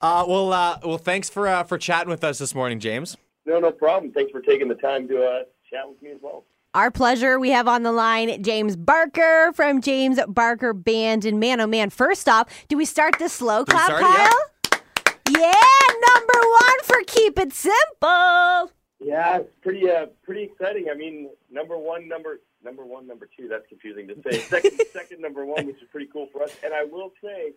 Uh, well, uh, well, thanks for uh, for chatting with us this morning, James. No, no problem. Thanks for taking the time to uh, chat with me as well. Our pleasure. We have on the line James Barker from James Barker Band. And man, oh man, first off, do we start the slow Do clap, start? Kyle? Yeah, number one for Keep It Simple. Yeah, it's pretty uh, pretty exciting. I mean, number one, number number one, number two. That's confusing to say. Second, second number one, which is pretty cool for us. And I will say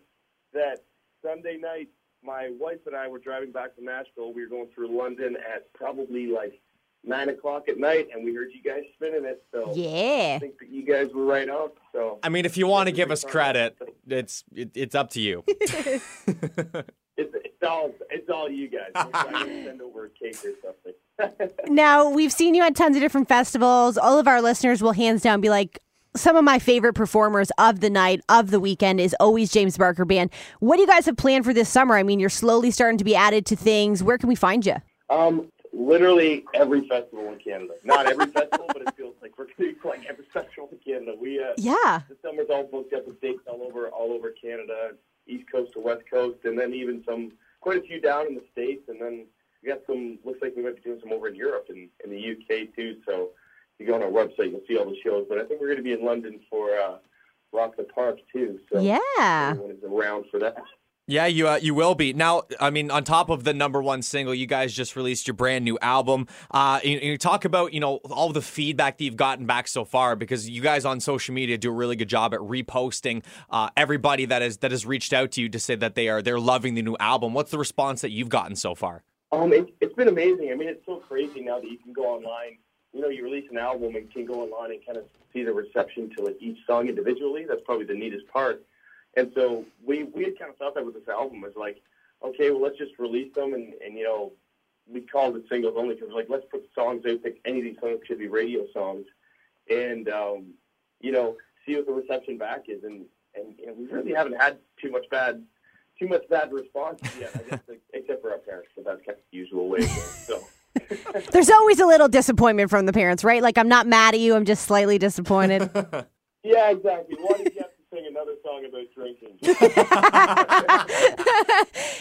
that Sunday night, my wife and I were driving back from Nashville. We were going through London at probably like nine o'clock at night, and we heard you guys spinning it. So Yeah. I think that you guys were right on. So I mean, if you want to give us credit, it's it, it's up to you. it's, it's all it's all you guys. We're trying to send over a cake or something. Now, we've seen you at tons of different festivals. All of our listeners will hands down be like, some of my favorite performers of the night, of the weekend, is always James Barker Band. What do you guys have planned for this summer? I mean, you're slowly starting to be added to things. Where can we find you? Um, literally every festival in Canada. Not every festival, but it feels like we're going to be playing every festival in Canada. We uh, Yeah. the summer's all booked up with dates all over all over Canada, east coast to west coast, and then even some quite a few down in the states, and then we got some. Looks like we might be doing some over in Europe and in the UK too. So you go on our website, you'll see all the shows. But I think we're going to be in London for uh, Rock the Park too. So Yeah. everyone is around for that. Yeah, you uh, you will be. Now, I mean, on top of the number one single, you guys just released your brand new album. Uh, you, you talk about you know all the feedback that you've gotten back so far because you guys on social media do a really good job at reposting uh, everybody that has that has reached out to you to say that they are they're loving the new album. What's the response that you've gotten so far? Um, it, it's been amazing. I mean, it's so crazy now that you can go online. You know, you release an album and can go online and kind of see the reception to like each song individually. That's probably the neatest part. And so we we had kind of thought that with this album was like, okay, well, let's just release them and and you know, we called it singles only because like let's put songs out. Think any of these songs should be radio songs, and um, you know, see what the reception back is. And and know, we really haven't had too much bad too much bad response yet. I guess like, except for our parents, but that's kind of the usual way. So. There's always a little disappointment from the parents, right? Like, I'm not mad at you. I'm just slightly disappointed. Yeah, exactly. Why did you have to sing another song about drinking?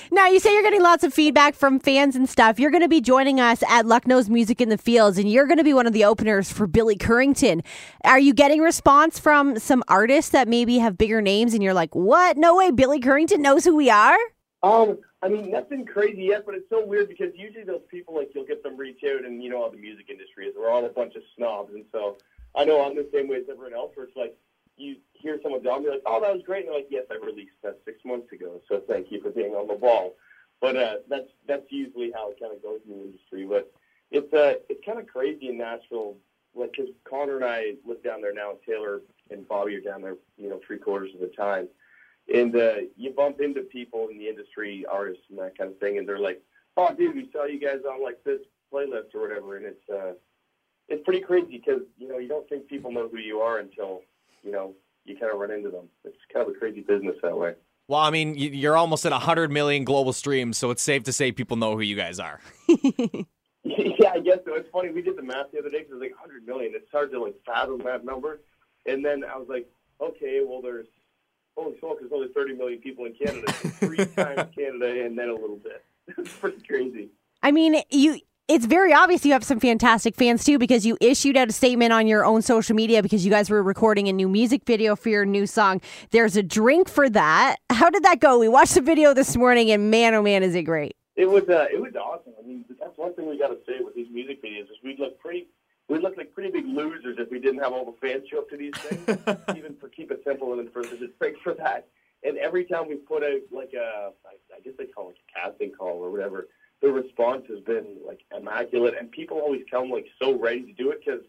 now, you say you're getting lots of feedback from fans and stuff. You're going to be joining us at Lucknow's Music in the Fields, and you're going to be one of the openers for Billy Currington. Are you getting response from some artists that maybe have bigger names, and you're like, what? No way, Billy Currington knows who we are? um, I mean, nothing crazy yet, but it's so weird because usually those people, like, you'll get them reach out, and you know how the music industry is. We're all a bunch of snobs, and so I know I'm the same way as everyone else, where it's like, you hear someone tell me, like, oh, that was great, and they're like, yes, I released that six months ago, so thank you for being on the ball. But uh, that's that's usually how it kind of goes in the industry. But it's uh, it's kind of crazy in Nashville, like because Connor and I live down there now, and Taylor and Bobby are down there, you know, three quarters of the time. And uh, you bump into people in the industry, artists and that kind of thing, and they're like, "Oh, dude, we saw you guys on like this playlist or whatever," and it's uh, it's pretty crazy because you know you don't think people know who you are until you know you kind of run into them. It's kind of a crazy business that way. Well, I mean, you're almost at 100 million global streams, so it's safe to say people know who you guys are. yeah, I guess so. It's funny. We did the math the other day because it was like 100 million. It's hard to like fathom that number. And then I was like, okay, well, there's holy smoke, there's only 30 million people in Canada, so three times Canada, and then a little bit. It's pretty crazy. I mean, you. It's very obvious you have some fantastic fans too because you issued out a statement on your own social media because you guys were recording a new music video for your new song. There's a drink for that. How did that go? We watched the video this morning and man, oh man, is it great. It was uh, it was awesome. I mean, that's one thing we got to say with these music videos is we'd look pretty we'd look like pretty big losers if we didn't have all the fans show up to these things. even for keep it simple and for just thanks for that. And every time we put out like a I, I guess they call it a casting call or whatever, the response has been like immaculate, and people always come like so ready to do it because.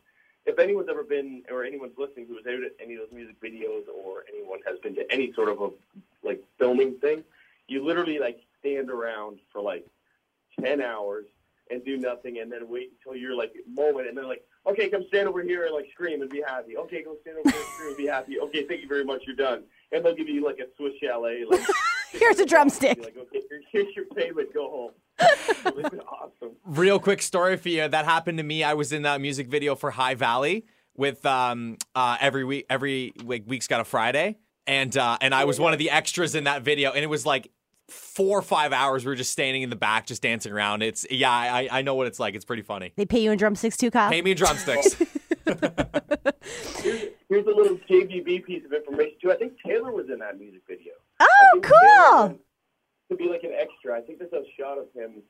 If anyone's ever been, or anyone's listening who was out at any of those music videos, or anyone has been to any sort of a like filming thing, you literally like stand around for like 10 hours and do nothing and then wait until your like moment and then like okay come stand over here and like scream and be happy okay go stand over here and scream and be happy okay thank you very much you're done and they'll give you like a swiss chalet like Here's a drumstick. like okay here's your payment go home it's been awesome Real quick story for you. That happened to me. I was in that music video for High Valley with um uh every week every week week's got a Friday. And uh and I was one of the extras in that video and it was like four or five hours. We were just standing in the back, just dancing around. It's yeah, I I know what it's like. It's pretty funny. They pay you in drumsticks too, Kyle. Pay me in drumsticks. Here's, here's a little JBB piece of information too. I think Taylor was in that music video. oh, I think Taylor cool. went To be like an extra. I think there's a shot of him,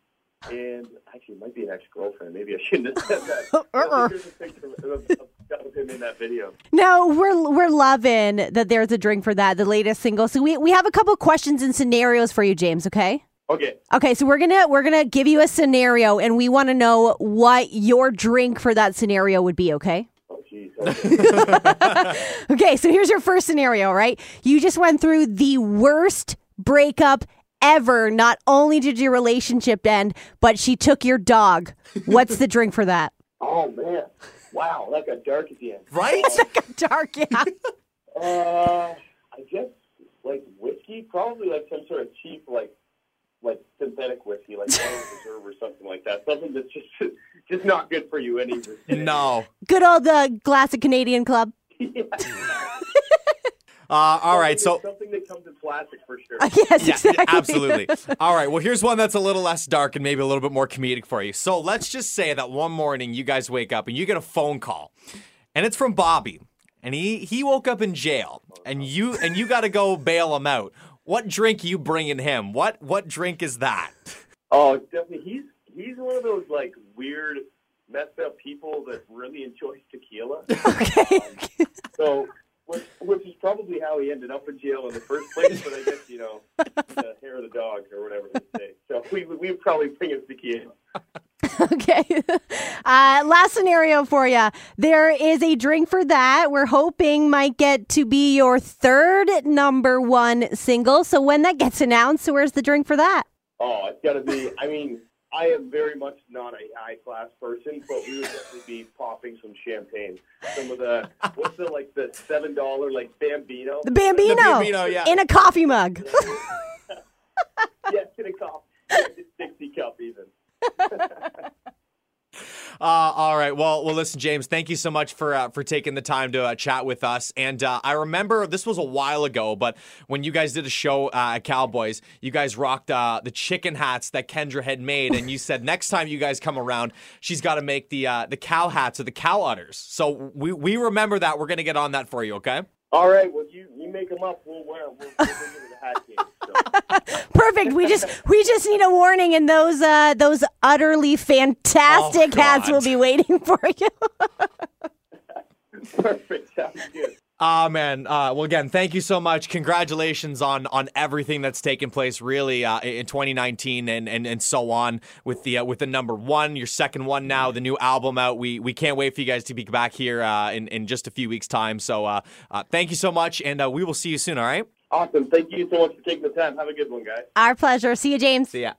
and actually, it might be an ex-girlfriend. Maybe I shouldn't have said that. Uh-uh. there's a picture of, of, of, him in that video. No, we're we're loving that. There's a drink for that. The latest single. So we we have a couple of questions and scenarios for you, James. Okay. Okay. Okay, so we're gonna we're gonna give you a scenario, and we want to know what your drink for that scenario would be. Okay. Oh, jeez. Okay. Okay, so here's your first scenario, right? You just went through the worst breakup ever. Not only did your relationship end, but she took your dog. What's the drink for that? oh man. Wow, that got dark at the end. right? Like a dark, yeah. Uh, I guess like whiskey, probably like some sort of cheap like like synthetic whiskey, like Royal Reserve or something like that. Something that's just just not good for you any. No. Good old the uh, classic Canadian club. Yeah. Uh, all right. So something that comes in plastic for sure. yes, Yeah, exactly. absolutely. All right. Well, here's one that's a little less dark and maybe a little bit more comedic for you. So let's just say that one morning you guys wake up and you get a phone call, and it's from Bobby, and he he woke up in jail, and you and you got to go bail him out. What drink are you bringing him? What what drink is that? Oh, definitely. He's he's one of those like weird, messed up people that really enjoys tequila. Okay. So, which, which is probably how he ended up in jail in the first place. But I guess you know, the hair of the dog or whatever they say. So we we would probably bring him tequila. Okay. Uh, last scenario for you. There is a drink for that. We're hoping might get to be your third number one single. So when that gets announced, where's the drink for that? Oh, it's got to be. I mean, I am very much not a high class person, but we would definitely be popping some champagne. Some of the what's the like the seven dollar like Bambino. The Bambino. the Bambino, yeah. In a coffee mug. Yes, in a cup, sixty cup even. Uh, all right. Well, well, listen, James. Thank you so much for uh, for taking the time to uh, chat with us. And uh, I remember this was a while ago, but when you guys did a show uh, at Cowboys, you guys rocked uh, the chicken hats that Kendra had made, and you said next time you guys come around, she's got to make the the cow hats or the cow udders. So we we remember that. We're gonna get on that for you. Okay. All right, well you you make them up, we'll wear 'em. We'll, we'll bring to the hat game. So. Perfect. We just we just need a warning, and those uh, those utterly fantastic Oh, hats will be waiting for you. Perfect, sounds good. Ah man. Uh, well, again, thank you so much. Congratulations on on everything that's taken place, really, uh, in 2019 and, and and so on with the uh, with the number one, your second one now, the new album out. We we can't wait for you guys to be back here uh, in in just a few weeks' time. So, uh, uh, thank you so much, and uh, we will see you soon. All right. Awesome. Thank you so much for taking the time. Have a good one, guys. Our pleasure. See you, James. See ya.